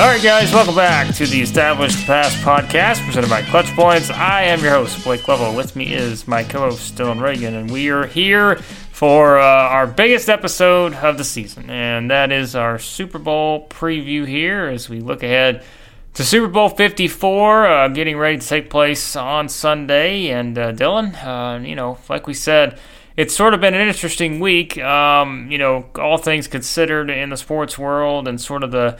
All right, guys, welcome back to the Established Past podcast presented by Clutch Points. I am your host, Blake Lovell. With me is my co host, Dylan Reagan, and we are here for uh, our biggest episode of the season, and that is our Super Bowl preview here as we look ahead to Super Bowl 54, uh, getting ready to take place on Sunday. And uh, Dylan, uh, you know, like we said, it's sort of been an interesting week, um, you know, all things considered in the sports world and sort of the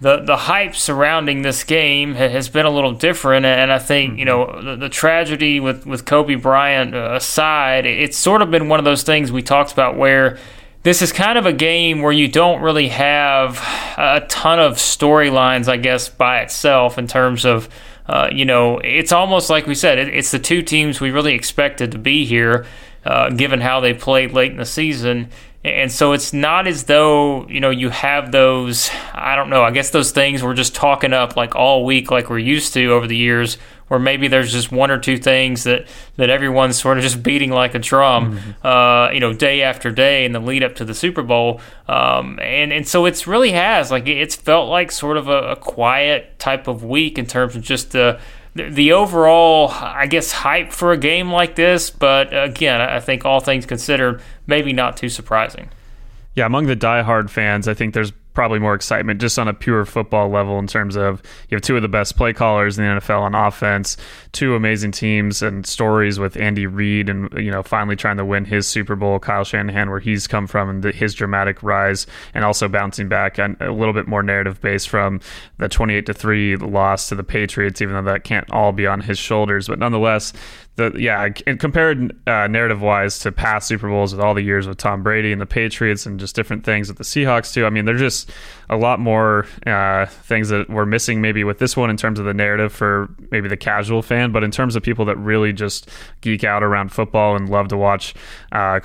the the hype surrounding this game has been a little different, and I think you know the, the tragedy with with Kobe Bryant uh, aside, it's sort of been one of those things we talked about where this is kind of a game where you don't really have a ton of storylines, I guess, by itself in terms of. Uh, you know, it's almost like we said, it, it's the two teams we really expected to be here, uh, given how they played late in the season. And so it's not as though, you know, you have those, I don't know, I guess those things we're just talking up like all week, like we're used to over the years, where maybe there's just one or two things that, that everyone's sort of just beating like a drum, mm-hmm. uh, you know, day after day in the lead up to the Super Bowl. Um, and, and so it's really has, like, it's felt like sort of a, a quiet type of week in terms of just the, the overall, I guess, hype for a game like this. But again, I think all things considered, maybe not too surprising. Yeah, among the diehard fans, I think there's probably more excitement just on a pure football level in terms of you have two of the best play callers in the NFL on offense, two amazing teams and stories with Andy Reid and you know finally trying to win his Super Bowl, Kyle Shanahan where he's come from and the, his dramatic rise and also bouncing back and a little bit more narrative based from the 28 to 3 loss to the Patriots even though that can't all be on his shoulders, but nonetheless the yeah, compared uh, narrative wise to past Super Bowls with all the years with Tom Brady and the Patriots and just different things with the Seahawks too. I mean, they're just a lot more uh, things that we're missing maybe with this one in terms of the narrative for maybe the casual fan, but in terms of people that really just geek out around football and love to watch uh,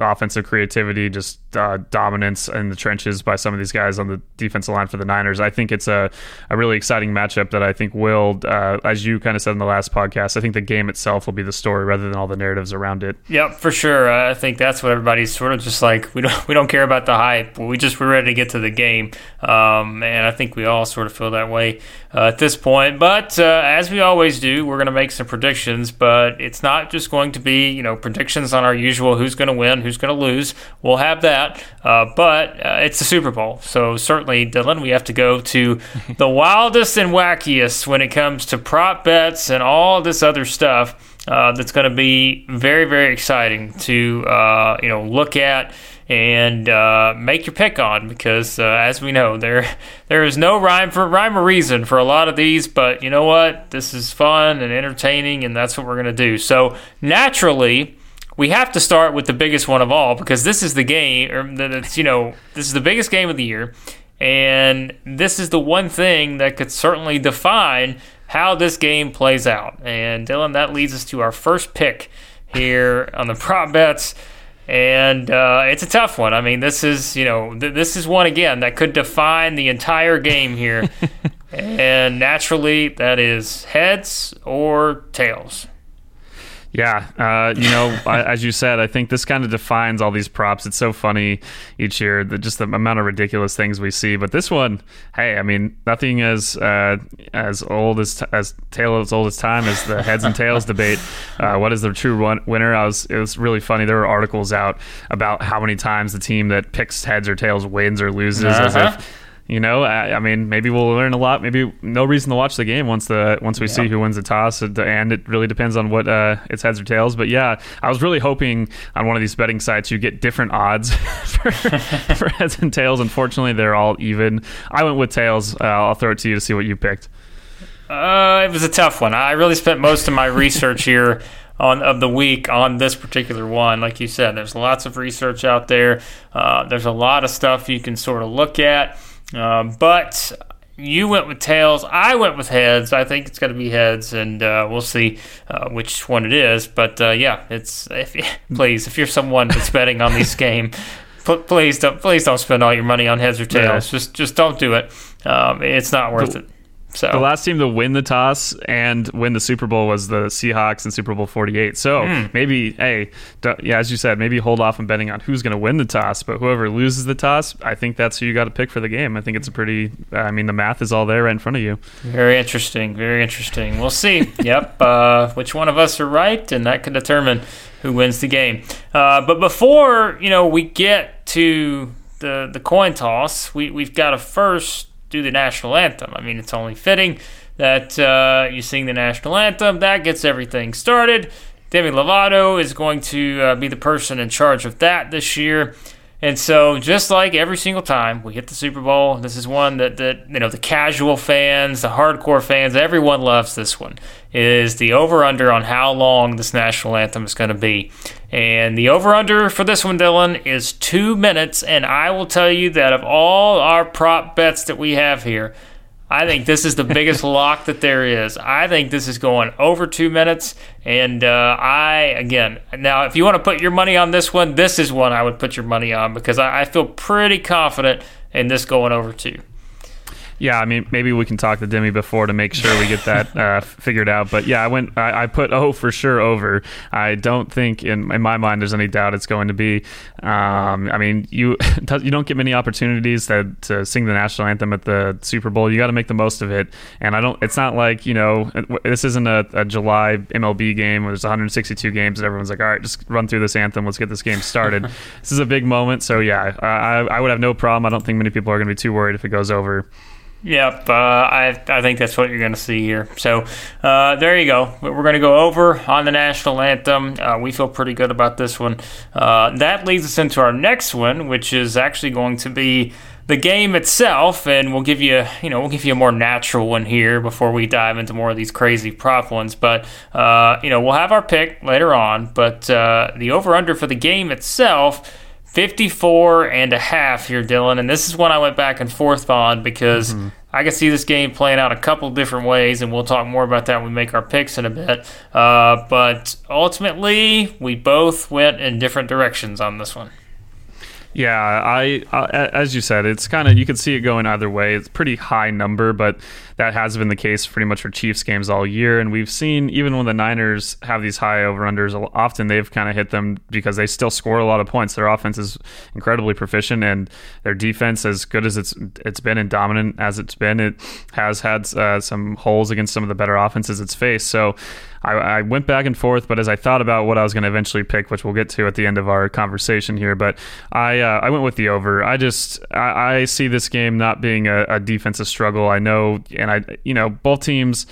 offensive creativity, just uh, dominance in the trenches by some of these guys on the defensive line for the Niners. I think it's a, a really exciting matchup that I think will, uh, as you kind of said in the last podcast, I think the game itself will be the story rather than all the narratives around it. Yep, for sure. I think that's what everybody's sort of just like we don't we don't care about the hype. We just we're ready to get to the game. Um, and I think we all sort of feel that way uh, at this point. But uh, as we always do, we're going to make some predictions. But it's not just going to be you know predictions on our usual who's going to win, who's going to lose. We'll have that. Uh, but uh, it's the Super Bowl, so certainly, Dylan, we have to go to the wildest and wackiest when it comes to prop bets and all this other stuff. Uh, that's going to be very, very exciting to uh, you know look at and uh, make your pick on because uh, as we know there there is no rhyme for rhyme or reason for a lot of these but you know what? This is fun and entertaining and that's what we're going to do. So naturally we have to start with the biggest one of all because this is the game or that's you know this is the biggest game of the year. And this is the one thing that could certainly define how this game plays out and Dylan that leads us to our first pick here on the prop bets and uh, it's a tough one. I mean, this is you know th- this is one again that could define the entire game here, and naturally that is heads or tails. Yeah, uh, you know, as you said, I think this kind of defines all these props. It's so funny each year, the, just the amount of ridiculous things we see. But this one, hey, I mean, nothing as uh, as old as as tale as old as time as the heads and tails debate. Uh, what is the true winner? I was it was really funny. There were articles out about how many times the team that picks heads or tails wins or loses, uh-huh. as if you know, I, I, mean, maybe we'll learn a lot. Maybe no reason to watch the game once the once we yeah. see who wins the toss, and it really depends on what uh, it's heads or tails. But yeah, I was really hoping on one of these betting sites you get different odds for, for heads and tails. Unfortunately, they're all even. I went with tails. Uh, I'll throw it to you to see what you picked. Uh, it was a tough one. I really spent most of my research here on of the week on this particular one. Like you said, there's lots of research out there. Uh, there's a lot of stuff you can sort of look at. Um, but you went with tails. I went with heads. I think it's going to be heads, and uh, we'll see uh, which one it is. But uh, yeah, it's if, please if you're someone that's betting on this game, please don't please don't spend all your money on heads or tails. Yeah. Just just don't do it. Um, it's not worth it. So the last team to win the toss and win the Super Bowl was the Seahawks in Super Bowl 48. So mm. maybe, hey, yeah, as you said, maybe hold off on betting on who's going to win the toss, but whoever loses the toss, I think that's who you got to pick for the game. I think it's a pretty, I mean, the math is all there right in front of you. Very interesting. Very interesting. We'll see. yep. Uh, which one of us are right, and that could determine who wins the game. Uh, but before you know we get to the the coin toss, we we've got to first do the national anthem. I mean, it's only fitting that uh, you sing the national anthem. That gets everything started. Demi Lovato is going to uh, be the person in charge of that this year. And so, just like every single time we hit the Super Bowl, this is one that, that you know the casual fans, the hardcore fans, everyone loves this one. Is the over under on how long this national anthem is going to be? And the over under for this one, Dylan, is two minutes. And I will tell you that of all our prop bets that we have here, I think this is the biggest lock that there is. I think this is going over two minutes. And uh, I, again, now if you want to put your money on this one, this is one I would put your money on because I, I feel pretty confident in this going over two. Yeah, I mean, maybe we can talk to Demi before to make sure we get that uh, figured out. But yeah, I went. I, I, put oh for sure over. I don't think in, in my mind there's any doubt it's going to be. Um, I mean, you you don't get many opportunities to, to sing the national anthem at the Super Bowl. You got to make the most of it. And I don't. It's not like you know this isn't a, a July MLB game where there's 162 games and everyone's like, all right, just run through this anthem. Let's get this game started. this is a big moment. So yeah, I, I would have no problem. I don't think many people are going to be too worried if it goes over. Yep, uh, I I think that's what you're going to see here. So uh, there you go. We're going to go over on the national anthem. Uh, we feel pretty good about this one. Uh, that leads us into our next one, which is actually going to be the game itself, and we'll give you you know we'll give you a more natural one here before we dive into more of these crazy prop ones. But uh, you know we'll have our pick later on. But uh, the over under for the game itself 54 and a half here, Dylan. And this is one I went back and forth on because mm-hmm. I can see this game playing out a couple different ways, and we'll talk more about that when we make our picks in a bit. Uh, but ultimately, we both went in different directions on this one. Yeah, I, as you said, it's kind of you can see it going either way. It's pretty high number, but that has been the case pretty much for Chiefs games all year. And we've seen even when the Niners have these high over unders, often they've kind of hit them because they still score a lot of points. Their offense is incredibly proficient, and their defense, as good as it's it's been and dominant as it's been, it has had uh, some holes against some of the better offenses it's faced. So I, I, went back and forth, but as I thought about what I was going to eventually pick, which we'll get to at the end of our conversation here, but I uh, I went with the over. I just I, I see this game not being a, a defensive struggle. I know, and I you know both teams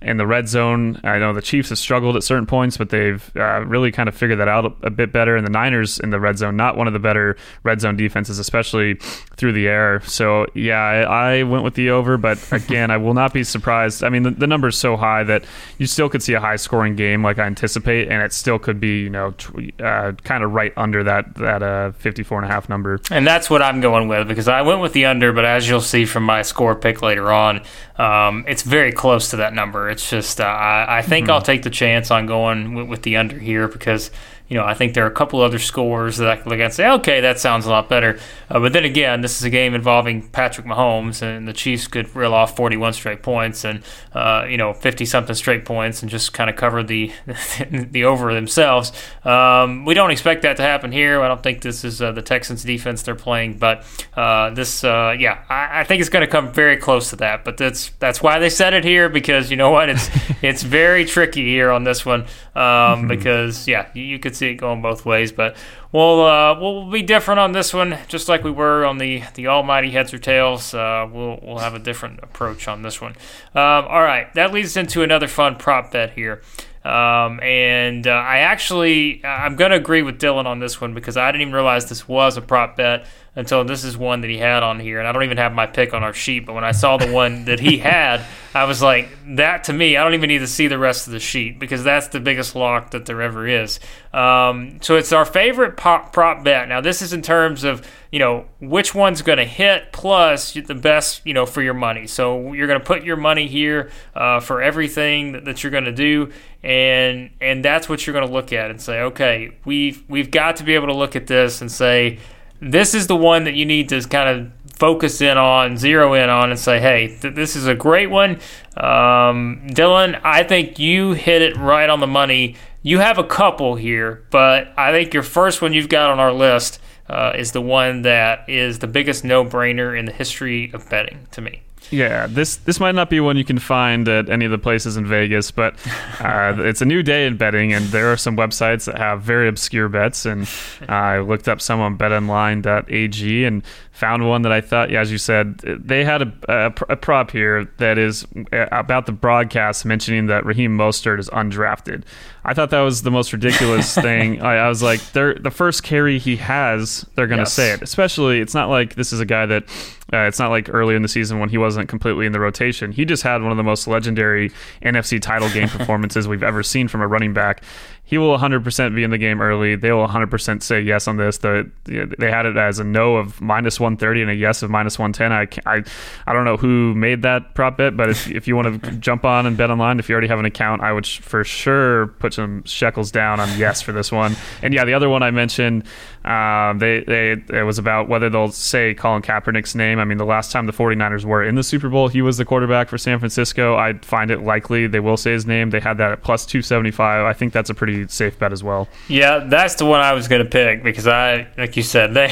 in the red zone. I know the Chiefs have struggled at certain points, but they've uh, really kind of figured that out a, a, bit better. And the Niners in the red zone, not one of the better red zone defenses, especially through the air. So yeah, I, I went with the over, but again, I will not be surprised. I mean, the, the number is so high that you still could see a high scoring game like I anticipate, and it still could be you know uh, kind of right under that that uh, 54 and a half number. And that's what I'm going with because I went with the under, but as you'll see from my score pick later on, um, it's very close to that number. It's just uh, I, I, think mm-hmm. I'll take the chance on going with, with, the under here because you know, I think there are a couple other scores that I can look at and say, okay, that sounds a lot better. Uh, but then again, this is a game involving Patrick Mahomes, and the Chiefs could reel off 41 straight points and, uh, you know, 50 something straight points and just kind of cover the the over themselves. Um, we don't expect that to happen here. I don't think this is uh, the Texans defense they're playing, but uh, this, uh, yeah, I, I, think it's going to come very close to that. But that's that's why they said it here because you know what, it's it's very tricky here on this one um, mm-hmm. because yeah, you, you, could see it going both ways. But we'll uh, we'll be different on this one, just like we were on the the Almighty heads or tails. Uh, we'll we'll have a different approach on this one. Um, all right, that leads into another fun prop bet here. Um, and uh, I actually, I'm going to agree with Dylan on this one because I didn't even realize this was a prop bet until this is one that he had on here. And I don't even have my pick on our sheet, but when I saw the one that he had, I was like, that to me, I don't even need to see the rest of the sheet because that's the biggest lock that there ever is. Um, so it's our favorite pop, prop bet. Now, this is in terms of, you know, which one's going to hit plus the best, you know, for your money. So you're going to put your money here uh, for everything that, that you're going to do. And, and that's what you're going to look at and say, okay, we've, we've got to be able to look at this and say, this is the one that you need to kind of focus in on, zero in on, and say, hey, th- this is a great one. Um, Dylan, I think you hit it right on the money. You have a couple here, but I think your first one you've got on our list uh, is the one that is the biggest no brainer in the history of betting to me. Yeah, this this might not be one you can find at any of the places in Vegas, but uh, it's a new day in betting, and there are some websites that have very obscure bets. And uh, I looked up some on BetOnline.ag and found one that I thought, yeah, as you said, they had a, a, a, prop here that is uh, about the broadcast mentioning that Raheem Mostert is undrafted. I thought that was the most ridiculous thing. I, I, was like, they're, the first carry he has, they're going to yes. say it. Especially, it's not like this is a guy that, uh, it's not like early in the season when he wasn't completely in the rotation. He just had one of the most legendary NFC title game performances we've ever seen from a running back he will 100% be in the game early. They will 100% say yes on this. The they had it as a no of minus 130 and a yes of minus 110. I, I, I don't know who made that prop bet, but if, if you want to jump on and bet online, if you already have an account, I would for sure put some shekels down on yes for this one. And yeah, the other one I mentioned, um, they, they it was about whether they'll say Colin Kaepernick's name. I mean, the last time the 49ers were in the Super Bowl, he was the quarterback for San Francisco. I find it likely they will say his name. They had that at plus 275. I think that's a pretty safe bet as well. Yeah, that's the one I was going to pick because I, like you said, they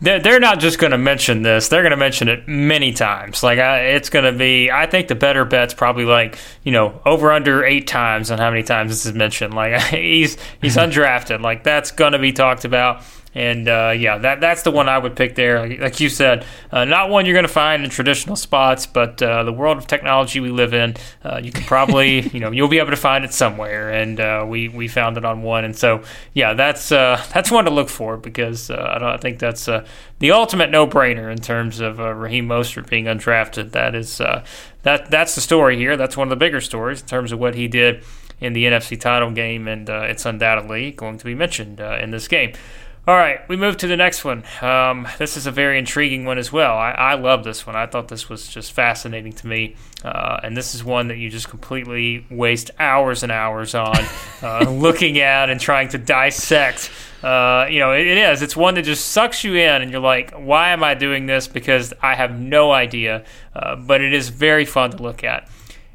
they're not just going to mention this; they're going to mention it many times. Like I, it's going to be, I think the better bet's probably like you know over under eight times on how many times this is mentioned. Like he's he's undrafted. Like that's going to be talked about. And uh, yeah, that that's the one I would pick there. Like, you said, uh, not one you're going to find in traditional spots, but uh, the world of technology we live in, uh, you can probably, you know, you'll be able to find it somewhere. And uh, we we found it on one, and so yeah, that's uh, that's one to look for because I don't I think that's the ultimate no-brainer in terms of Raheem Mostert being undrafted. That is that that's the story here. That's one of the bigger stories in terms of what he did in the NFC title game, and it's undoubtedly going to be mentioned in this game. All right, we move to the next one. Um, this is a very intriguing one as well. I, I, love this one. I thought this was just fascinating to me. Uh, and this is one that you just completely waste hours and hours on uh, looking at and trying to dissect. Uh, you know, it, it is. It's one that just sucks you in, and you're like, why am I doing this? Because I have no idea. Uh, but it is very fun to look at.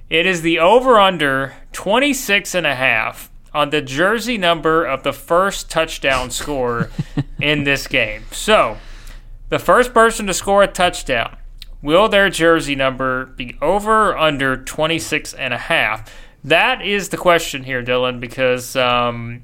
It is the over under 26 and a half on the jersey number of the first touchdown score in this game. So, the first person to score a touchdown, will their jersey number be over or under 26 and a half? That is the question here, Dylan, because, um,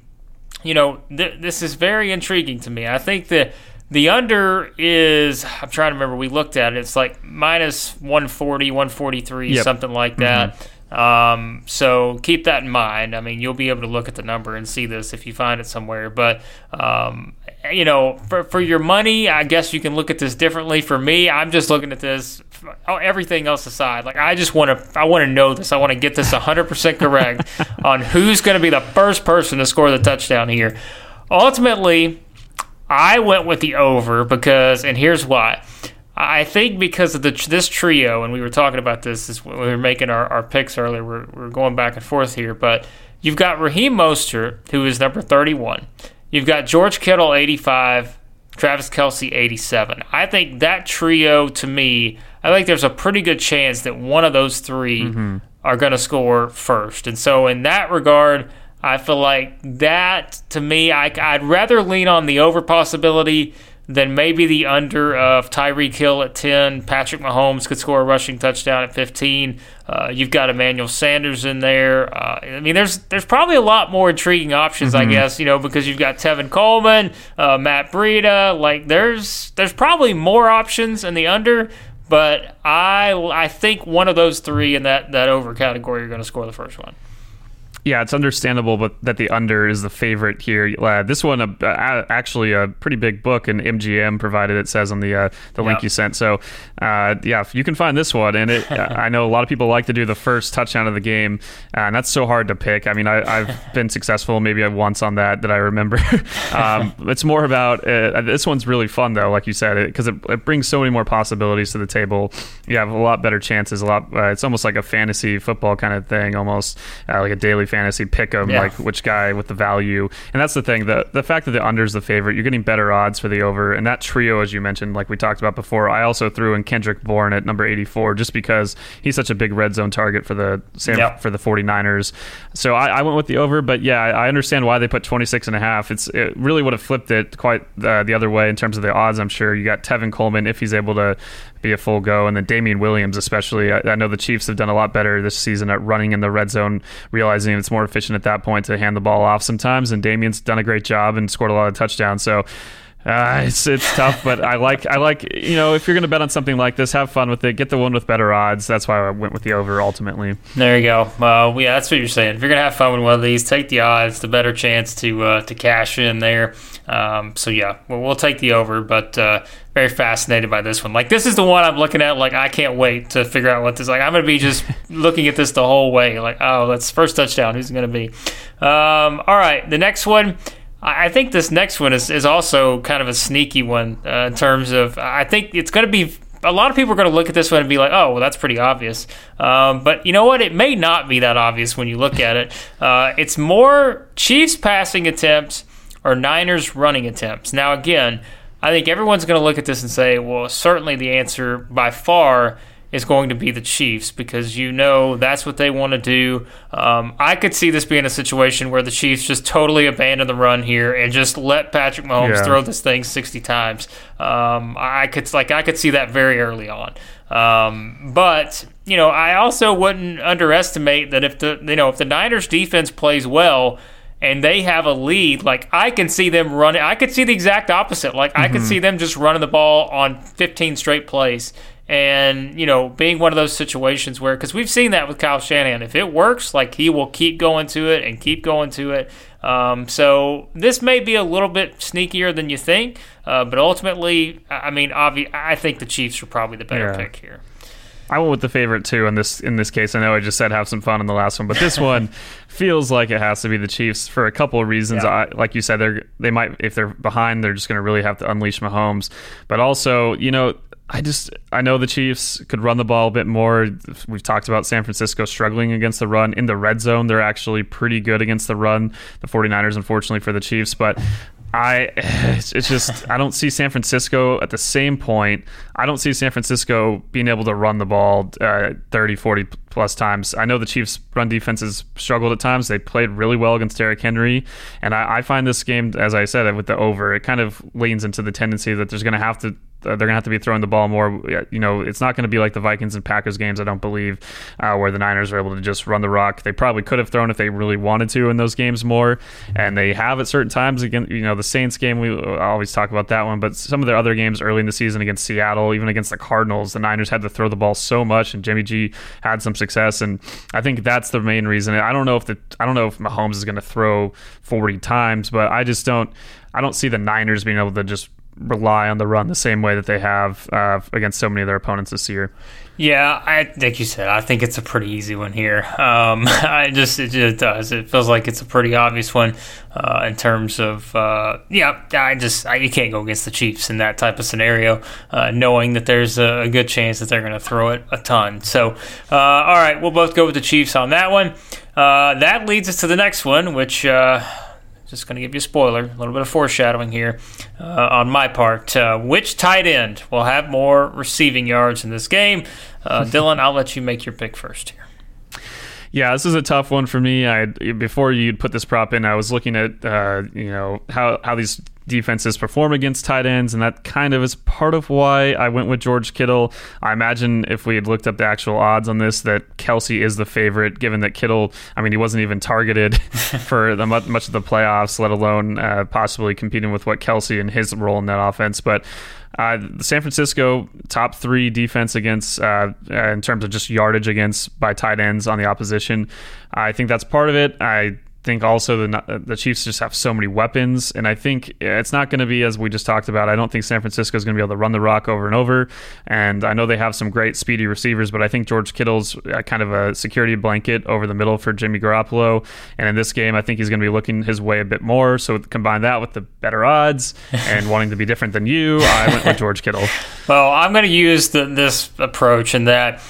you know, th- this is very intriguing to me. I think that the under is, I'm trying to remember, we looked at it, it's like minus 140, 143, yep. something like that. Mm-hmm. Um, so keep that in mind. I mean, you'll be able to look at the number and see this if you find it somewhere. But um, you know, for for your money, I guess you can look at this differently. For me, I'm just looking at this. Oh, everything else aside, like I just want to, I want to know this. I want to get this 100% correct on who's going to be the first person to score the touchdown here. Ultimately, I went with the over because, and here's why. I think because of the this trio, and we were talking about this as we were making our, our picks earlier, we're, we're going back and forth here, but you've got Raheem Mostert, who is number 31. You've got George Kittle 85, Travis Kelce, 87. I think that trio to me, I think there's a pretty good chance that one of those 3 mm-hmm. are going to score first. And so in that regard, I feel like that to me, I, I'd rather lean on the over possibility then maybe the under of Tyreek Hill at 10. Patrick Mahomes could score a rushing touchdown at 15. Uh, you've got Emmanuel Sanders in there. Uh, I mean, there's there's probably a lot more intriguing options, mm-hmm. I guess, you know, because you've got Tevin Coleman, uh, Matt Breida. Like, there's there's probably more options in the under, but I I think one of those three in that, that over category are going to score the first one yeah, it's understandable, but that the under is the favorite here. Uh, this one, uh, actually, a pretty big book, and MGM provided. It says on the uh, the link you sent. So, uh, yeah, you can find this one, and it. I know a lot of people like to do the first touchdown of the game, uh, and that's so hard to pick. I mean, I, have been successful maybe once on that that I remember. um, it's more about uh, this one's really fun though, like you said, because it, it, it, brings so many more possibilities to the table. You have a lot better chances. A lot. it's almost like a fantasy football kind of thing, almost like a daily fantasy pick 'em, yeah. like which guy with the value. And that's the thing. The the fact that the under is the favorite, you're getting better odds for the over. And that trio, as you mentioned, like we talked about before, I also threw in Kendrick Bourne at number 84 just because he's such a big red zone target for the yep. for the 49ers. So I, I, went with the over, but yeah, I understand why they put 26 and a half. It's it really would have flipped it quite uh, the other way in terms of the odds. I'm sure you got Tevin Coleman if he's able to be a full go. And then Damien Williams, especially. I, I, know the Chiefs have done a lot better this season at running in the red zone, realizing it's more efficient at that point to hand the ball off sometimes. And Damien's done a great job and scored a lot of touchdowns. So uh, it's it's tough, but I like I like you know if you're going to bet on something like this, have fun with it. Get the one with better odds. That's why I went with the over ultimately. There you go. Uh, yeah, that's what you're saying. If you're going to have fun with one of these, take the odds. The better chance to uh, to cash in there. Um, so yeah, we'll, we'll, take the over, but uh, very fascinated by this one. Like this is the one I'm looking at. Like I can't wait to figure out what this. Like I'm going to be just looking at this the whole way. Like oh, that's first touchdown. Who's going to be? Um, all right, the next one. I think this next one is, is also kind of a sneaky one uh, in terms of I think it's going to be a lot of people are going to look at this one and be like, oh, well, that's pretty obvious. Um, but you know what? It may not be that obvious when you look at it. Uh, it's more Chiefs passing attempts or Niners running attempts. Now, again, I think everyone's going to look at this and say, well, certainly the answer by far is going to be the Chiefs because you know that's what they want to do. Um, I could see this being a situation where the Chiefs just totally abandon the run here and just let Patrick Mahomes yeah. throw this thing 60 times. Um, I could like I could see that very early on. Um, but you know, I also wouldn't underestimate that if the you know if the Niners defense plays well and they have a lead, like I can see them running. I could see the exact opposite. Like mm-hmm. I could mm-hmm. see them just running the ball on 15 straight plays and you know being one of those situations where because we've seen that with Kyle Shanahan if it works like he will keep going to it and keep going to it um, so this may be a little bit sneakier than you think uh, but ultimately I mean obvi- I think the Chiefs are probably the better yeah. pick here I went with the favorite too in this in this case. I know I just said have some fun in the last one, but this one feels like it has to be the Chiefs for a couple of reasons. Yeah. I, like you said, they're they might if they're behind, they're just going to really have to unleash Mahomes. But also, you know, I just I know the Chiefs could run the ball a bit more. We've talked about San Francisco struggling against the run in the red zone. They're actually pretty good against the run. The 49ers unfortunately for the Chiefs, but I it's, just I don't see San Francisco at the same point. I don't see San Francisco being able to run the ball uh, 30 40 plus times. I know the Chiefs run defenses struggled at times. They played really well against Derrick Henry, and I, I find this game as I said with the over, it kind of leans into the tendency that there's going to have to Uh, they're going to have to be throwing the ball more. Uh, you know, it's not going to be like the Vikings and Packers games, I don't believe, uh, where the Niners are able to just run the rock. They probably could have thrown if they really wanted to in those games more, and they have at certain times. Again, you know, the Saints game, we uh, always talk about that one, but some of their other games early in the season against Seattle, even against the Cardinals, the Niners had to throw the ball so much, and Jimmy G had some success, and I think that's the main reason. I don't know if the I don't know if Mahomes is going to throw 40 times, but I just don't. I don't see the Niners being able to just rely on the run the same way that they have uh, against so many of their opponents this year. Yeah, I like you said, I think it's a pretty easy one here. Um, I just it does. It feels like it's a pretty obvious one uh, in terms of uh, yeah. I just I, you can't go against the Chiefs in that type of scenario, uh, knowing that there's a, a, good chance that they're going to throw it a ton. So uh, all right, we'll both go with the Chiefs on that one. Uh, that leads us to the next one, which just going to give you a spoiler, a little bit of foreshadowing here uh, on my part. Uh, which tight end will have more receiving yards in this game? Uh, Dylan, I'll let you make your pick first here. Yeah, this is a tough one for me. I before you'd put this prop in, I was looking at uh, you know how how these defenses perform against tight ends, and that kind of is part of why I went with George Kittle. I imagine if we had looked up the actual odds on this, that Kelce is the favorite, given that Kittle, I mean, he wasn't even targeted for the, much of the playoffs, let alone uh, possibly competing with what Kelce and his role in that offense. But uh, the San Francisco top three defense against uh, in terms of just yardage against by tight ends on the opposition. I think that's part of it. I think also the the Chiefs just have so many weapons, and I think it's not going to be as we just talked about. I don't think San Francisco is going to be able to run the rock over and over, and I know they have some great speedy receivers, but I think George Kittle's uh, kind of a security blanket over the middle for Jimmy Garoppolo, and in this game, I think he's going to be looking his way a bit more. So combine that with the better odds and wanting to be different than you, I went with George Kittle. Well, I'm going to use the, this approach in that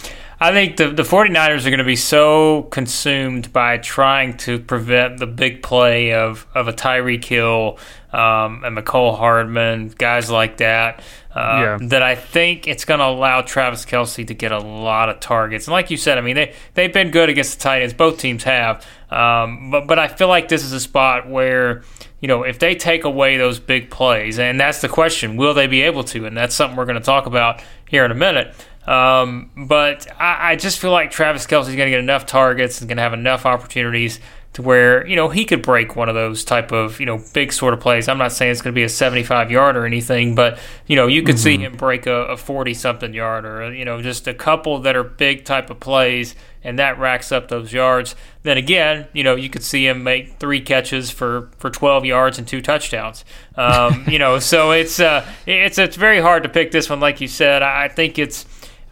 I think the, the 49ers are going to be so consumed by trying to prevent the big play of, of a Tyreek Hill um, and Mecole Hardman, guys like that, uh, yeah. that I think it's going to allow Travis Kelce to get a lot of targets. And like you said, I mean, they, they've been good against the Titans. Both teams have. Um, but, but I feel like this is a spot where you know, if they take away those big plays, and that's the question, will they be able to? And that's something we're going to talk about here in a minute. Um, but I, I, just feel like Travis Kelce is going to get enough targets and going to have enough opportunities to where you know he could break one of those type of you know big sort of plays. I'm not saying it's going to be a 75 yard or anything, but you know you could mm-hmm. see him break a 40 something yard or you know just a couple that are big type of plays, and that racks up those yards. Then again, you know you could see him make three catches for for 12 yards and two touchdowns. Um, you know, so it's uh, it's it's very hard to pick this one, like you said. I think it's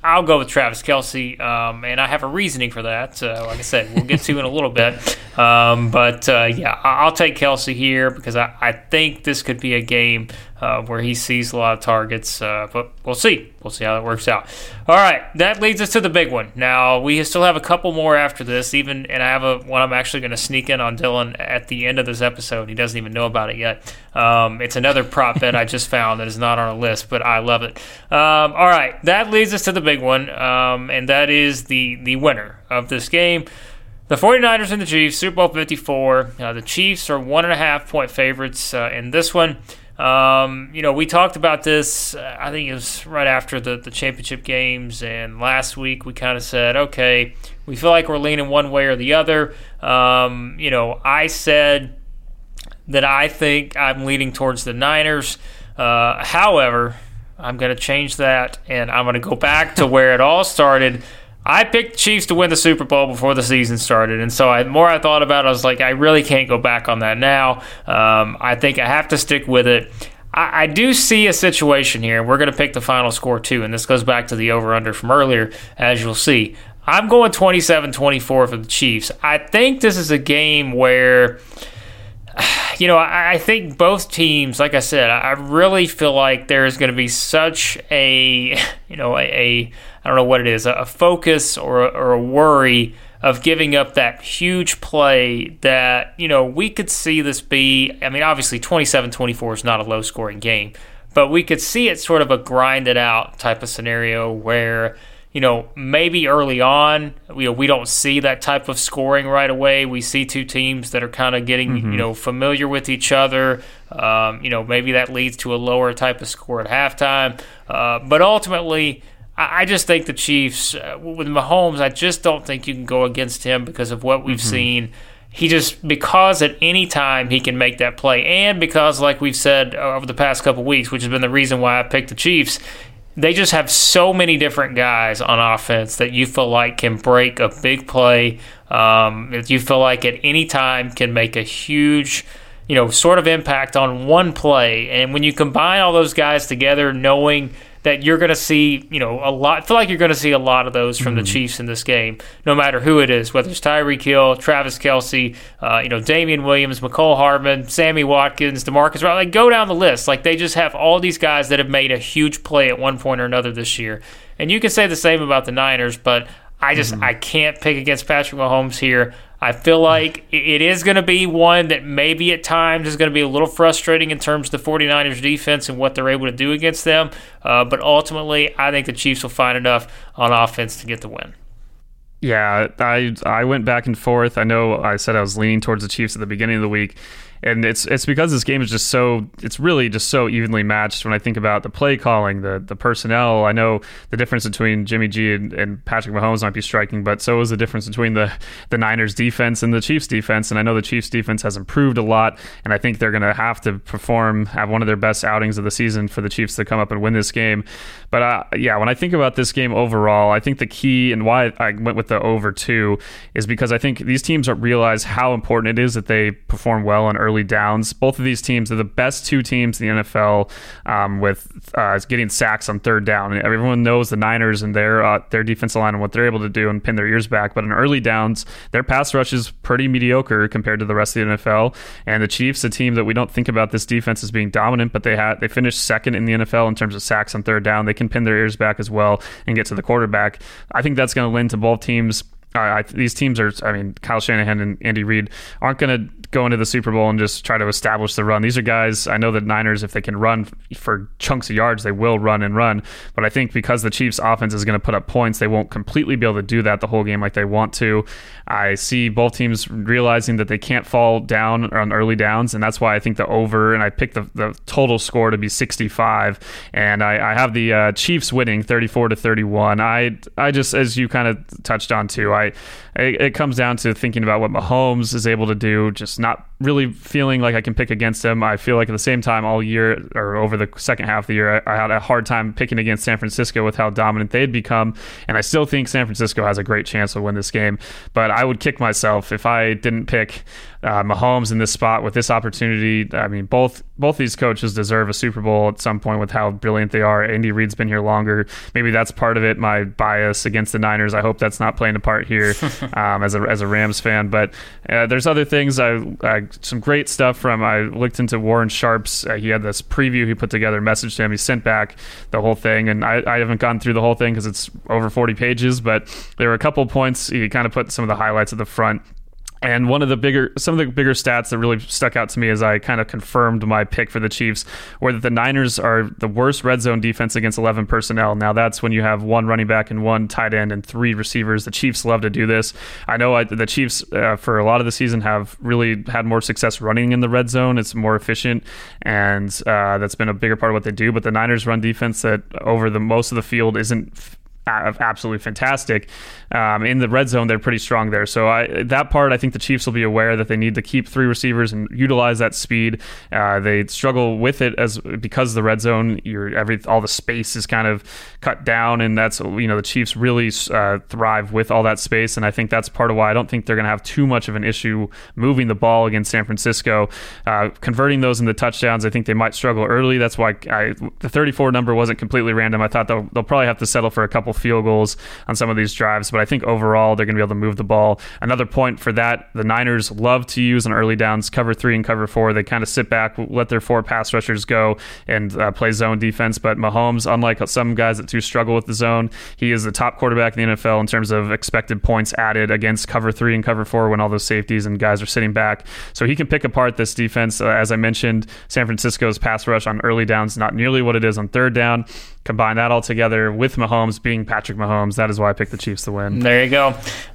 I'll go with Travis Kelce, um, and I have a reasoning for that. Like I said, we'll get to in a little bit. Um, but uh, yeah, I'll take Kelce here because I, I think this could be a game uh, where he sees a lot of targets. Uh, but we'll see. We'll see how that works out. All right, that leads us to the big one. Now we still have a couple more after this. Even and I have a one I'm actually going to sneak in on Dylan at the end of this episode. He doesn't even know about it yet. Um, it's another prop bet I just found that is not on our list, but I love it. Um, all right, that leads us to the big one, um, and that is the the winner of this game. The 49ers and the Chiefs, Super Bowl 54. Uh, the Chiefs are one and a half point favorites uh, in this one. Um, you know, we talked about this, I think it was right after the, the championship games, and last week we kind of said, okay, we feel like we're leaning one way or the other. Um, you know, I said that I think I'm leaning towards the Niners. Uh, however, I'm going to change that, and I'm going to go back to where it all started. I picked Chiefs to win the Super Bowl before the season started, and so I, the more I thought about it, I was like, I really can't go back on that now. Um, I think I have to stick with it. I, I do see a situation here. We're going to pick the final score too, and this goes back to the over/under from earlier, as you'll see. I'm going 27-24 for the Chiefs. I think this is a game where you know, I, think both teams, like I said, I really feel like there is going to be such a, you know, a I don't know what it is, a focus or a, or a worry of giving up that huge play that, you know, we could see this be. I mean, obviously, 27 24 is not a low scoring game, but we could see it sort of a grind it out type of scenario where, you know, maybe early on, you know, we don't see that type of scoring right away. We see two teams that are kind of getting, mm-hmm. you know, familiar with each other. Um, you know, maybe that leads to a lower type of score at halftime. Uh, but ultimately, I, just think the Chiefs uh, with Mahomes. I just don't think you can go against him because of what we've mm-hmm. seen. He just because at any time he can make that play, and because like we've said over the past couple weeks, which has been the reason why I picked the Chiefs. They just have so many different guys on offense that you feel like can break a big play. Um, that you feel like at any time can make a huge you know, sort of impact on one play. And when you combine all those guys together, knowing that you're going to see, you know, a lot. I feel like you're going to see a lot of those from mm-hmm. the Chiefs in this game, no matter who it is, whether it's Tyreek Hill, Travis Kelce, uh, you know, Damien Williams, Mecole Hardman, Sammy Watkins, Demarcus. Right, like go down the list. Like they just have all these guys that have made a huge play at one point or another this year, and you can say the same about the Niners, but I just mm-hmm. I can't pick against Patrick Mahomes here. I feel like it is going to be one that maybe at times is going to be a little frustrating in terms of the 49ers defense and what they're able to do against them. Uh, but ultimately, I think the Chiefs will find enough on offense to get the win. Yeah, I I went back and forth. I know I said I was leaning towards the Chiefs at the beginning of the week and it's it's because this game is just so it's really just so evenly matched when I think about the play calling, the the personnel. I know the difference between Jimmy G and, and, Patrick Mahomes might be striking, but so is the difference between the the Niners defense and the Chiefs defense. And I know the Chiefs defense has improved a lot, and I think they're going to have to perform, have one of their best outings of the season for the Chiefs to come up and win this game. But uh, yeah, when I think about this game overall, I think the key and why I went with the over two is because I think these teams realize how important it is that they perform well on early downs. Both of these teams are the best two teams in the NFL um, with uh, getting sacks on third down. And everyone knows the Niners and their uh, their defensive line and what they're able to do and pin their ears back. But in early downs, their pass rush is pretty mediocre compared to the rest of the NFL. And the Chiefs, a team that we don't think about this defense as being dominant, but they had they finished second in the NFL in terms of sacks on third down. They can pin their ears back as well and get to the quarterback. I think that's going to lend to both teams. I, these teams are, I mean, Kyle Shanahan and Andy Reid aren't going to go into the Super Bowl and just try to establish the run. These are guys I know that Niners, if they can run for chunks of yards, they will run and run. But I think because the Chiefs' offense is going to put up points, they won't completely be able to do that the whole game like they want to. I see both teams realizing that they can't fall down on early downs, and that's why I think the over and I picked the, the total score to be 65, and I, I have the uh, Chiefs winning 34 to 31. I I just as you kind of touched on too, I it, it comes down to thinking about what Mahomes is able to do, just not really feeling like I can pick against him. I feel like at the same time all year or over the second half of the year, I, I had a hard time picking against San Francisco with how dominant they'd become, and I still think San Francisco has a great chance to win this game. But I would kick myself if I didn't pick uh, Mahomes in this spot with this opportunity. I mean, both both these coaches deserve a Super Bowl at some point with how brilliant they are. Andy Reid's been here longer. Maybe that's part of it. My bias against the Niners. I hope that's not playing a part here um, as a as a Rams fan. But uh, there's other things. I, I, some great stuff from. I looked into Warren Sharp's. Uh, he had this preview he put together, message to him. He sent back the whole thing, and I, I haven't gone through the whole thing because it's over 40 pages. But there were a couple points. He kind of put some of the highlights at the front and one of the bigger, some of the bigger stats that really stuck out to me as I kind of confirmed my pick for the Chiefs were that the Niners are the worst red zone defense against 11 personnel. Now that's when you have one running back and one tight end and three receivers. The Chiefs love to do this. I know I, the Chiefs uh, for a lot of the season have really had more success running in the red zone. It's more efficient, and uh, that's been a bigger part of what they do. But the Niners run defense that over the most of the field isn't absolutely fantastic. Um, in the red zone, they're pretty strong there. So I, that part, I think the Chiefs will be aware that they need to keep three receivers and utilize that speed. Uh, they struggle with it as because the red zone, you're every all the space is kind of cut down, and that's you know the Chiefs really uh, thrive with all that space, and I think that's part of why I don't think they're going to have too much of an issue moving the ball against San Francisco, uh, converting those into touchdowns. I think they might struggle early. That's why I, the 34 number wasn't completely random. I thought they'll, they'll probably have to settle for a couple field goals on some of these drives, but I think overall they're going to be able to move the ball. Another point for that, the Niners love to use on early downs cover three and cover four. They kind of sit back, let their four pass rushers go and uh, play zone defense. But Mahomes, unlike some guys that do struggle with the zone, he is the top quarterback in the NFL in terms of expected points added against cover three and cover four when all those safeties and guys are sitting back. So he can pick apart this defense. Uh, as I mentioned, San Francisco's pass rush on early downs not nearly what it is on third down. Combine that all together with Mahomes being Patrick Mahomes. That is why I picked the Chiefs to win. There you go.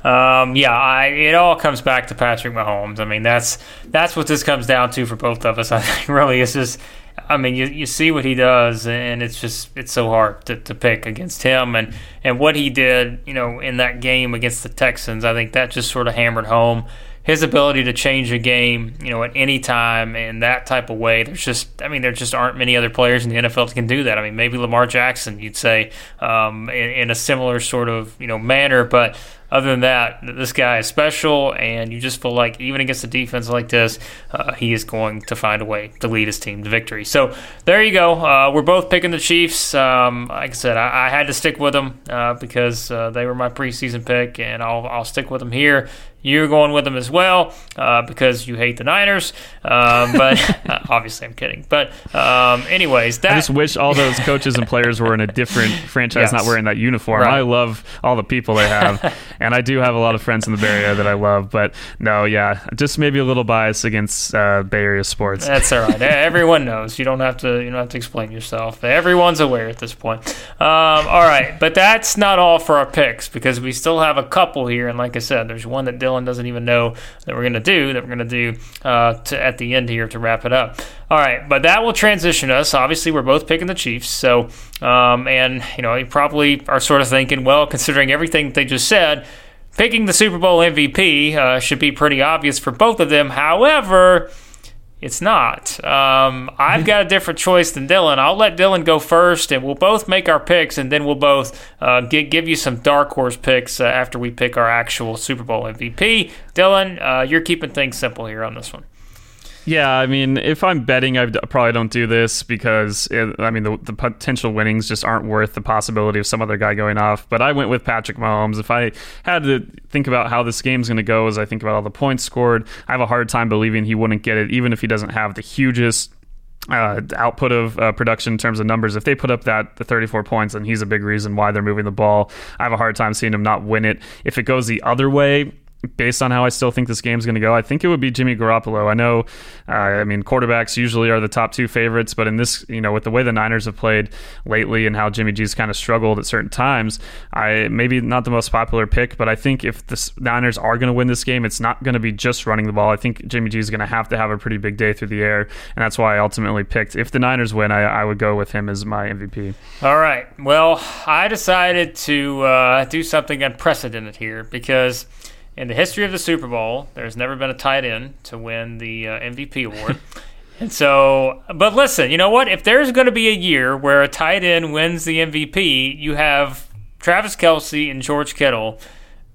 Um, yeah, I, it all comes back to Patrick Mahomes. I mean, that's that's what this comes down to for both of us. I think really, it's just. I mean, you, you see what he does, and it's just it's so hard to, to pick against him, and and what he did, you know, in that game against the Texans. I think that just sort of hammered home his ability to change a game, you know, at any time in that type of way. There's just, I mean, there just aren't many other players in the NFL that can do that. I mean, maybe Lamar Jackson, you'd say, um, in, in, a similar sort of, you know, manner, but other than that, this guy is special, and you just feel like even against a defense like this, uh, he is going to find a way to lead his team to victory. So there you go. Uh, we're both picking the Chiefs. Um, like I said, I, I, had to stick with them uh, because uh, they were my preseason pick, and I'll, I'll stick with them here. You're going with them as well uh, because you hate the Niners. Um, but obviously, I'm kidding. But um, anyways, that I just wish all those coaches and players were in a different franchise, yes. not wearing that uniform. Right. I love all the people they have. and I do have a lot of friends in the Bay Area that I love. But no, yeah, just maybe a little bias against uh, Bay Area sports. That's all right. Everyone knows. You don't have to. You don't have to explain yourself. Everyone's aware at this point. Um, all right, but that's not all for our picks because we still have a couple here. And like I said, there's one that Dylan doesn't even know that we're to do that we're to do uh, to, at the end here to wrap it up. All right, but that will transition us. Obviously, we're both picking the Chiefs. So, um, and you know, you probably are sort of thinking, well, considering everything they just said, picking the Super Bowl MVP uh, should be pretty obvious for both of them. However, it's not. Um, I've got a different choice than Dylan. I'll let Dylan go first, and we'll both make our picks, and then we'll both uh, give, give you some dark horse picks uh, after we pick our actual Super Bowl MVP. Dylan, uh, you're keeping things simple here on this one. Yeah, I mean, if I'm betting, I probably don't do this because it, I mean the, the potential winnings just aren't worth the possibility of some other guy going off. But I went with Patrick Mahomes. If I had to think about how this game's going to go, as I think about all the points scored, I have a hard time believing he wouldn't get it, even if he doesn't have the hugest uh, output of uh, production in terms of numbers. If they put up that the 34 points, then he's a big reason why they're moving the ball. I have a hard time seeing him not win it. If it goes the other way, based on how I still think this game's going to go, I think it would be Jimmy Garoppolo. I know, uh, I mean, quarterbacks usually are the top two favorites, but in this, you know, with the way the Niners have played lately and how Jimmy G's kind of struggled at certain times, I maybe not the most popular pick, but I think if the Niners are going to win this game, it's not going to be just running the ball. I think Jimmy G is going to have to have a pretty big day through the air, and that's why I ultimately picked. If the Niners win, I, I would go with him as my MVP. All right. Well, I decided to uh, do something unprecedented here because in the history of the Super Bowl, there's never been a tight end to win the uh, MVP award. and so, but listen, you know what? If there's going to be a year where a tight end wins the MVP, you have Travis Kelce and George Kittle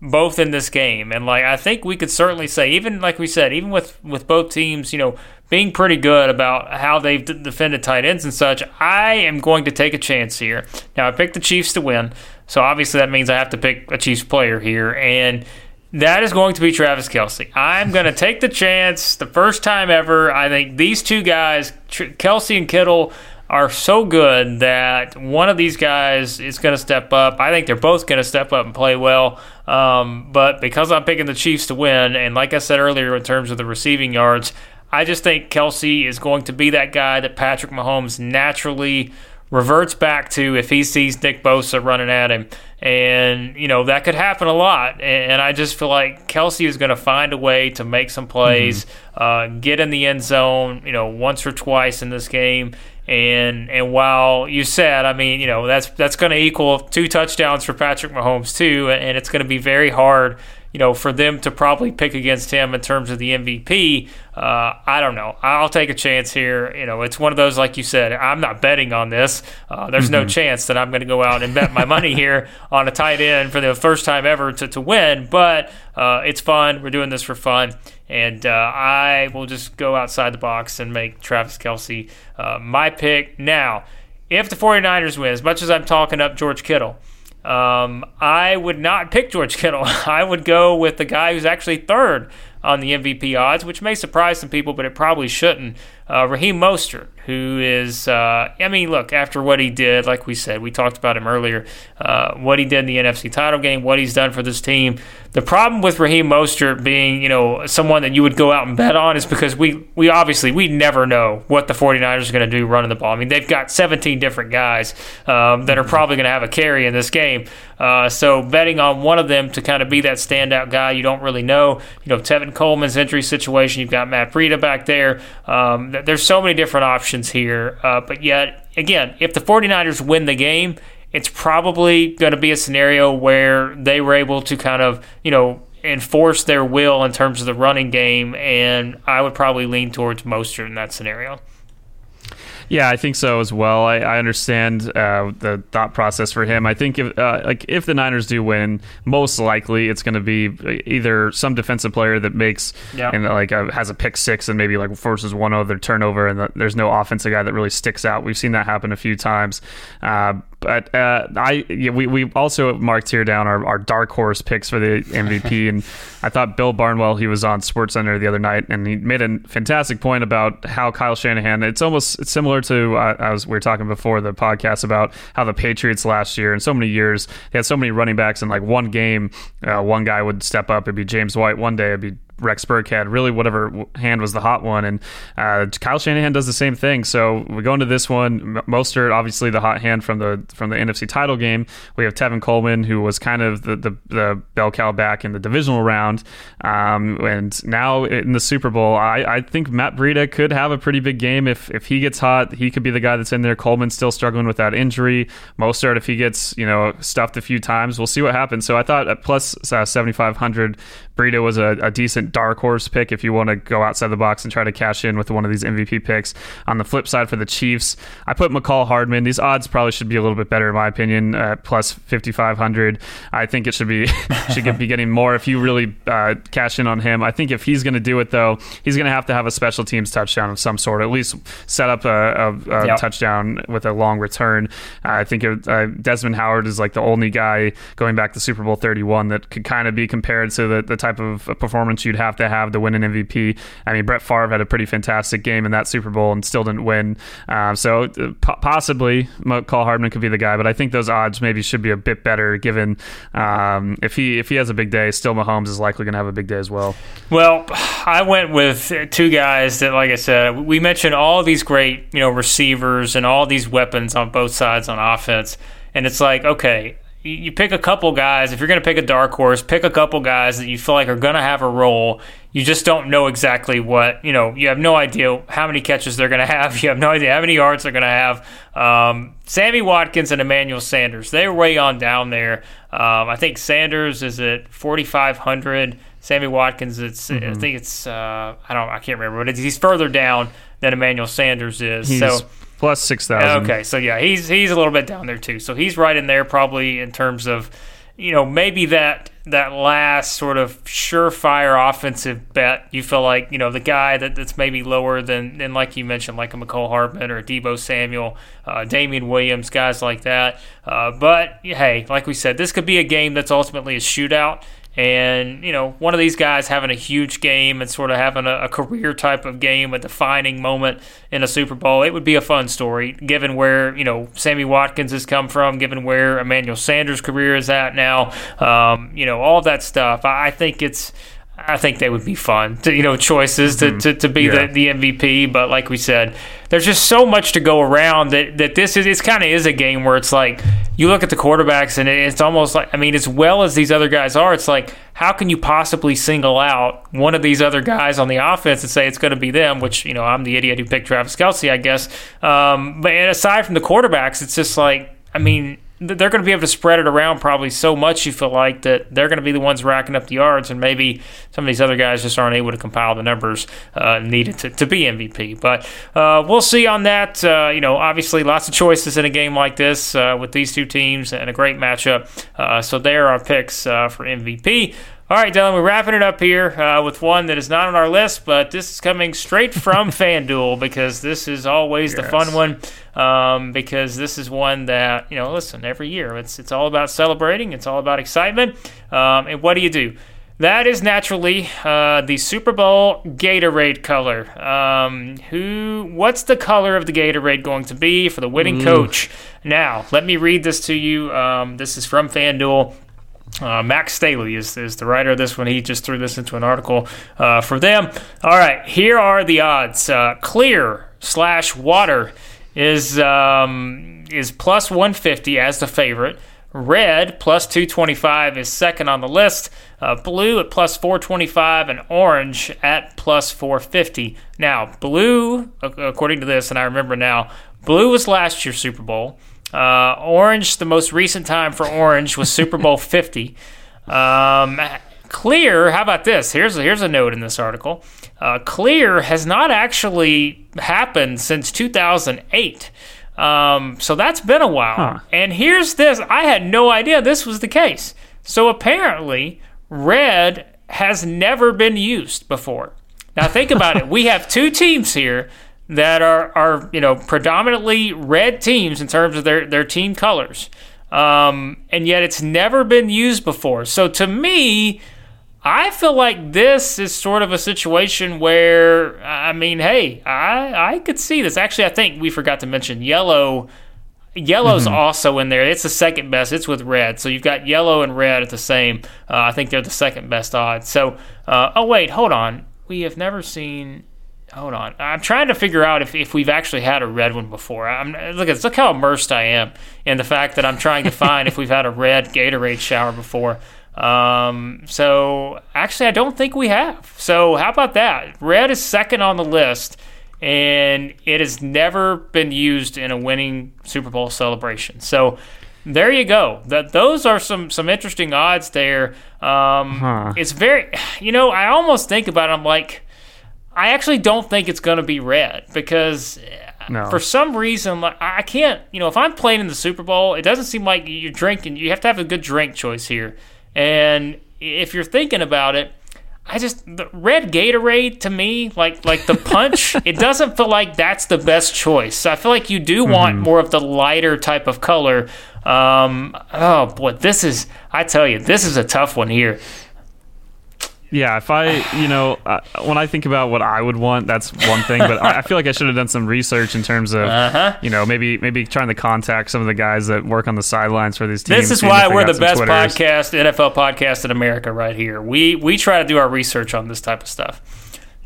both in this game. And like I think we could certainly say, even like we said, even with with both teams, you know, being pretty good about how they've d- defended tight ends and such, I am going to take a chance here. Now I picked the Chiefs to win, so obviously that means I have to pick a Chiefs player here and. That is going to be Travis Kelce. I'm going to take the chance the first time ever. I think these two guys, Kelce and Kittle, are so good that one of these guys is going to step up. I think they're both going to step up and play well. Um, but because I'm picking the Chiefs to win, and like I said earlier, in terms of the receiving yards, I just think Kelce is going to be that guy that Patrick Mahomes naturally reverts back to if he sees Nick Bosa running at him. And, you know, that could happen a lot. And I just feel like Kelce is going to find a way to make some plays, mm-hmm. uh, get in the end zone, you know, once or twice in this game. And and while you said, I mean, you know, that's that's going to equal two touchdowns for Patrick Mahomes too, and it's going to be very hard you know, for them to probably pick against him in terms of the MVP, uh, I don't know. I'll take a chance here. You know, it's one of those, like you said, I'm not betting on this. Uh, there's mm-hmm. no chance that I'm going to go out and bet my money here on a tight end for the first time ever to, to win, but uh, it's fun. We're doing this for fun. And uh, I will just go outside the box and make Travis Kelce uh, my pick. Now, if the 49ers win, as much as I'm talking up George Kittle, um, I would not pick George Kittle. I would go with the guy who's actually third on the MVP odds, which may surprise some people, but it probably shouldn't. Uh, Raheem Mostert, who is, uh, I mean, look, after what he did, like we said, we talked about him earlier, uh, what he did in the NFC title game, what he's done for this team. The problem with Raheem Mostert being, you know, someone that you would go out and bet on is because we, we obviously, we never know what the 49ers are going to do running the ball. I mean, they've got 17 different guys um, that are probably going to have a carry in this game. Uh, so betting on one of them to kind of be that standout guy, you don't really know. You know, Tevin Coleman's injury situation, you've got Matt Breida back there. Um, there's so many different options here. Uh, but yet, again, if the 49ers win the game, it's probably going to be a scenario where they were able to kind of, you know, enforce their will in terms of the running game. And I would probably lean towards Mostert in that scenario. Yeah, I think so as well. I, I understand uh, the thought process for him. I think if uh, like if the Niners do win, most likely it's going to be either some defensive player that makes yeah. and like uh, has a pick six and maybe like forces one other turnover, and the, there's no offensive guy that really sticks out. We've seen that happen a few times. Uh, but uh, I yeah, we we also marked here down our, our dark horse picks for the MVP, and I thought Bill Barnwell he was on Sports Center the other night, and he made a fantastic point about how Kyle Shanahan. It's almost it's similar similar to uh, I was we were talking before the podcast about how the Patriots last year in so many years they had so many running backs in like one game, uh, one guy would step up. It'd be James White one day, it'd be Rex Burkhead, really whatever hand was the hot one. And uh, Kyle Shanahan does the same thing. So we go into this one. Mostert, obviously the hot hand from the from the NFC title game. We have Tevin Coleman, who was kind of the the, the bell cow back in the divisional round, um, and now in the Super Bowl, I, I think Matt Breida could have a pretty big game if if he gets hot. He could be the guy that's in there. Coleman's still struggling with that injury. Mostert, if he gets you know stuffed a few times, we'll see what happens. So I thought plus uh, seventy five hundred, Breida was a, a decent dark horse pick if you want to go outside the box and try to cash in with one of these MVP picks. On the flip side for the Chiefs, I put Mecole Hardman. These odds probably should be a little bit better in my opinion, uh, plus 5500. I think it should be should be getting more if you really uh, cash in on him. I think if he's going to do it though, he's going to have to have a special teams touchdown of some sort, at least set up a, a, a yep. touchdown with a long return. Uh, I think it, uh, Desmond Howard is like the only guy going back to Super Bowl 31 that could kind of be compared to the, the type of performance you'd have to have to win an MVP. I mean, Brett Favre had a pretty fantastic game in that Super Bowl and still didn't win. Um, so uh, possibly Mecole Hardman could be the guy, but I think those odds maybe should be a bit better given um, if he if he has a big day, still Mahomes is likely going to have a big day as well. Well, I went with two guys that, like I said, we mentioned all these great you know receivers and all these weapons on both sides on offense, and it's like okay you pick a couple guys. If you're going to pick a dark horse, pick a couple guys that you feel like are going to have a role. You just don't know exactly what, you know, you have no idea how many catches they're going to have. You have no idea how many yards they're going to have. Um, Sammy Watkins and Emmanuel Sanders, they're way on down there. Um, I think Sanders is at 4,500. Sammy Watkins, it's mm-hmm. I think it's uh, I don't I can't remember, but he's further down than Emmanuel Sanders is. He's so plus six thousand. Okay, so yeah, he's he's a little bit down there too. So he's right in there probably in terms of, you know, maybe that that last sort of surefire offensive bet. You feel like you know the guy that, that's maybe lower than than like you mentioned, like a Mecole Hardman or a Deebo Samuel, uh, Damien Williams, guys like that. Uh, but hey, like we said, this could be a game that's ultimately a shootout. And, you know, one of these guys having a huge game and sort of having a, a, career type of game, a defining moment in a Super Bowl, it would be a fun story, given where, you know, Sammy Watkins has come from, given where Emmanuel Sanders' career is at now, um, you know, all that stuff. I, I think it's I think they would be fun, to, you know, choices to, mm-hmm. to, to be yeah. the, the MVP. But like we said, there's just so much to go around that, that this is, it's kind of is a game where it's like, you look at the quarterbacks and it's almost like, I mean, as well as these other guys are, it's like, how can you possibly single out one of these other guys on the offense and say it's going to be them, which, you know, I'm the idiot who picked Travis Kelce I guess. Um, but aside from the quarterbacks, it's just like, I mean, they're going to be able to spread it around probably so much you feel like that they're going to be the ones racking up the yards and maybe some of these other guys just aren't able to compile the numbers uh, needed to, to be MVP. But uh, we'll see on that. Uh, you know, obviously lots of choices in a game like this uh, with these two teams and a great matchup. Uh, so there are picks uh, for MVP. All right, Dylan, we're wrapping it up here uh, with one that is not on our list, but this is coming straight from FanDuel because this is always yes. the fun one. Um, because this is one that you know, listen, every year it's it's all about celebrating, it's all about excitement. Um, and what do you do? That is naturally uh, the Super Bowl Gatorade color. Um, who? What's the color of the Gatorade going to be for the winning coach? Now, let me read this to you. Um, this is from FanDuel. Uh, Max Staley is, is the writer of this one. He just threw this into an article uh, for them. All right, here are the odds. Uh, clear slash water is um, is plus 150 as the favorite. Red plus 225 is second on the list. Uh, blue at plus 425 and orange at plus 450. Now, blue, according to this, and I remember now, blue was last year's Super Bowl. Uh, Orange, the most recent time for Orange was Super Bowl 50. Um, Clear, how about this? Here's a, here's a note in this article. Uh, Clear has not actually happened since 2008. Um, so that's been a while. Huh. And here's this I had no idea this was the case. So apparently, red has never been used before. Now, think about it. We have two teams here that are, are you know predominantly red teams in terms of their, their team colors, um, and yet it's never been used before. So to me, I feel like this is sort of a situation where, I mean, hey, I I could see this. Actually, I think we forgot to mention yellow. Yellow's mm-hmm. also in there. It's the second best. It's with red. So you've got yellow and red at the same. Uh, I think they're the second best odds. So, uh, oh wait, hold on. We have never seen. Hold on. I'm trying to figure out if, if we've actually had a red one before. I'm look at look how immersed I am in the fact that I'm trying to find if we've had a red Gatorade shower before. Um, so actually, I don't think we have. So how about that? Red is second on the list and it has never been used in a winning Super Bowl celebration. So there you go. That those are some some interesting odds there. Um, huh. It's very, you know, I almost think about it. I'm like, I actually don't think it's going to be red because. No. For some reason, like I can't, you know, if I'm playing in the Super Bowl, it doesn't seem like you're drinking. You have to have a good drink choice here, and if you're thinking about it, I just the red Gatorade to me, like like the punch, it doesn't feel like that's the best choice. So I feel like you do want mm-hmm. more of the lighter type of color. Um, oh boy, this is I tell you, this is a tough one here. Yeah, if I, you know, uh, when I think about what I would want, that's one thing. But I, I feel like I should have done some research in terms of, uh-huh. you know, maybe maybe trying to contact some of the guys that work on the sidelines for these teams. This is why we're the best Twitters. podcast, NFL podcast in America, right here. We we try to do our research on this type of stuff.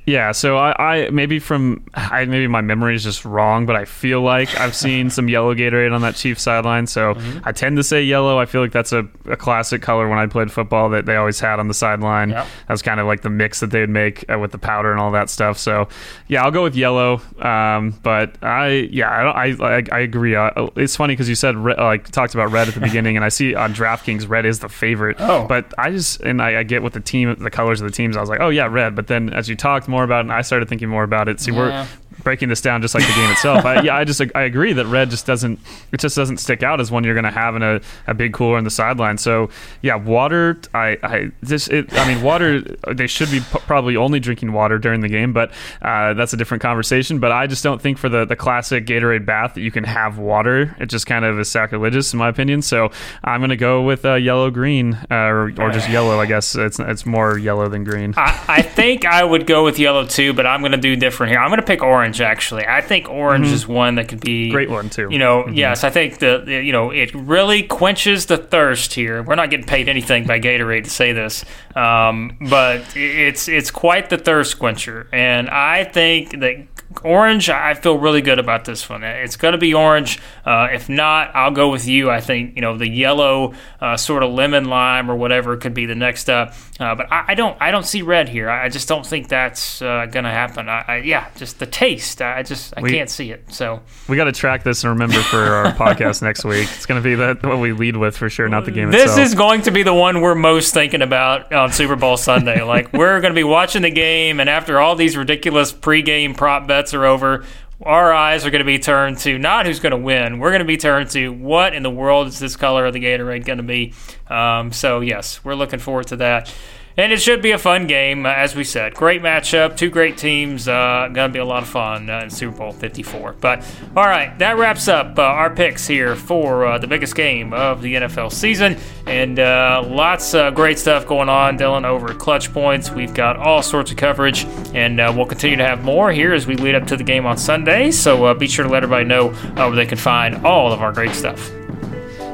Yeah, so I, I, maybe from I maybe my memory is just wrong, but I feel like I've seen some yellow Gatorade on that Chiefs sideline. So mm-hmm. I tend to say yellow. I feel like that's a, a, classic color when I played football that they always had on the sideline. Yep. That was kind of like the mix that they would make uh, with the powder and all that stuff. So yeah, I'll go with yellow. Um, but I yeah I I, I agree. Uh, it's funny because you said re- like talked about red at the beginning, and I see on DraftKings red is the favorite. Oh, but I just and I, I get with the team the colors of the teams. I was like, oh yeah, red. But then as you talked more about it, and I started thinking more about it. See, yeah. we're breaking this down just like the game itself. I, yeah, I just I agree that red just doesn't it just doesn't stick out as one you're going to have in a, a big cooler in the sideline. So yeah, water. I I this it, I mean water. They should be p- probably only drinking water during the game, but uh, that's a different conversation. But I just don't think for the the classic Gatorade bath that you can have water. It just kind of is sacrilegious in my opinion. So I'm going to go with uh, yellow green uh, or, or just yellow. I guess it's it's more yellow than green. I, I think I would go with yellow too, but I'm going to do different here. I'm going to pick orange orange. Actually, I think orange mm-hmm. is one that could be great one too. You know, mm-hmm. yes, I think the, you know it really quenches the thirst here. We're not getting paid anything by Gatorade to say this, um, but it's it's quite the thirst quencher, and I think that orange, I feel really good about this one. It's going to be orange. Uh, if not, I'll go with you. I think you know the yellow, uh, sort of lemon lime or whatever could be the next up. Uh, but I, I, don't, I don't see red here. I just don't think that's uh, going to happen. I, I, yeah, just the taste. I just, I we, can't see it. So we got to track this and remember for our podcast next week. It's going to be that what we lead with for sure, not the game. This itself. is going to be the one we're most thinking about on Super Bowl Sunday. like we're going to be watching the game, and after all these ridiculous pregame prop bets bets are over. Our eyes are going to be turned to not who's going to win. We're going to be turned to what in the world is this color of the Gatorade going to be. Um, so yes, we're looking forward to that. And it should be a fun game, uh, as we said. Great matchup, two great teams. Uh, gonna be a lot of fun uh, in Super Bowl 54. But all right, that wraps up uh, our picks here for uh, the biggest game of the NFL season, and uh, lots of great stuff going on, Dylan, over Clutch Points. We've got all sorts of coverage, and we'll continue to have more here as we lead up to the game on Sunday. So be sure to let everybody know where they can find all of our great stuff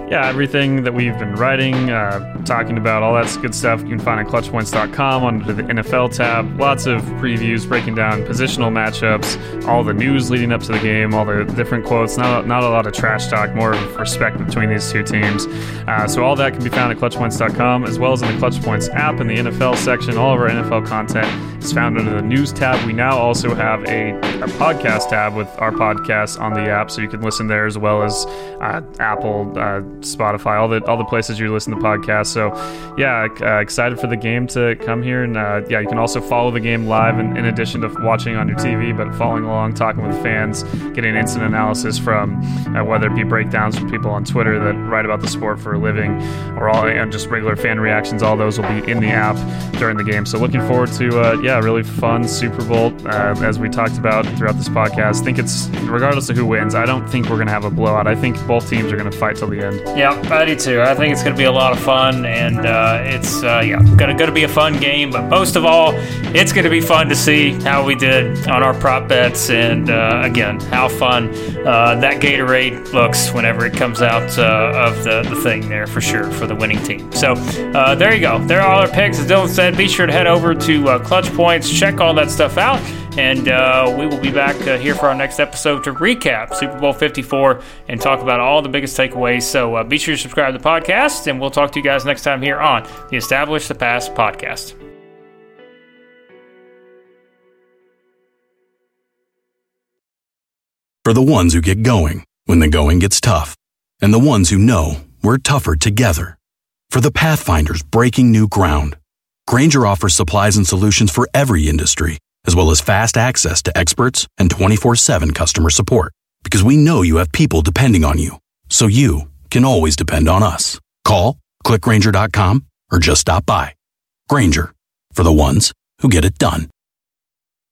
yeah, everything that we've been writing, uh, talking about, all that good stuff you can find at clutchpoints.com under the NFL tab. Lots of previews breaking down positional matchups, all the news leading up to the game, all the different quotes. Not, not a lot of trash talk, more of respect between these two teams. Uh, so all that can be found at clutchpoints.com as well as in the Clutch Points app in the NFL section. All of our NFL content is found under the news tab. We now also have a, a podcast tab with our podcast on the app, so you can listen there as well as uh, Apple uh, Spotify, all the all the places you listen to podcasts. So, yeah, uh, excited for the game to come here, and uh, yeah, you can also follow the game live in, in, addition to watching on your TV, but following along, talking with fans, getting instant analysis from uh, whether it be breakdowns from people on Twitter that write about the sport for a living, or all and just regular fan reactions. All those will be in the app during the game. So, looking forward to uh, yeah really fun Super Bowl, uh, as we talked about throughout this podcast. I think it's, regardless of who wins, I don't think we're to have a blowout. I think both teams are to fight till the end. Yeah, I do too. I think it's going to be a lot of fun, and uh, it's, uh, yeah, going to be a fun game. But most of all, it's going to be fun to see how we did on our prop bets, and uh, again, how fun uh, that Gatorade looks whenever it comes out uh, of the, the thing there for sure for the winning team. So there you go. There are all our picks. As Dylan said, be sure to head over to Clutch Points, check all that stuff out. And uh, we will be back uh, here for our next episode to recap Super Bowl 54 and talk about all the biggest takeaways. So uh, be sure to subscribe to the podcast, and we'll talk to you guys next time here on the Establish the Past podcast. For the ones who get going when the going gets tough, and the ones who know we're tougher together. For the Pathfinders breaking new ground, Grainger offers supplies and solutions for every industry as well as fast access to experts and 24 7 customer support. Because we know you have people depending on you, so you can always depend on us. Call, clickgrainger.com, or just stop by. Grainger, for the ones who get it done.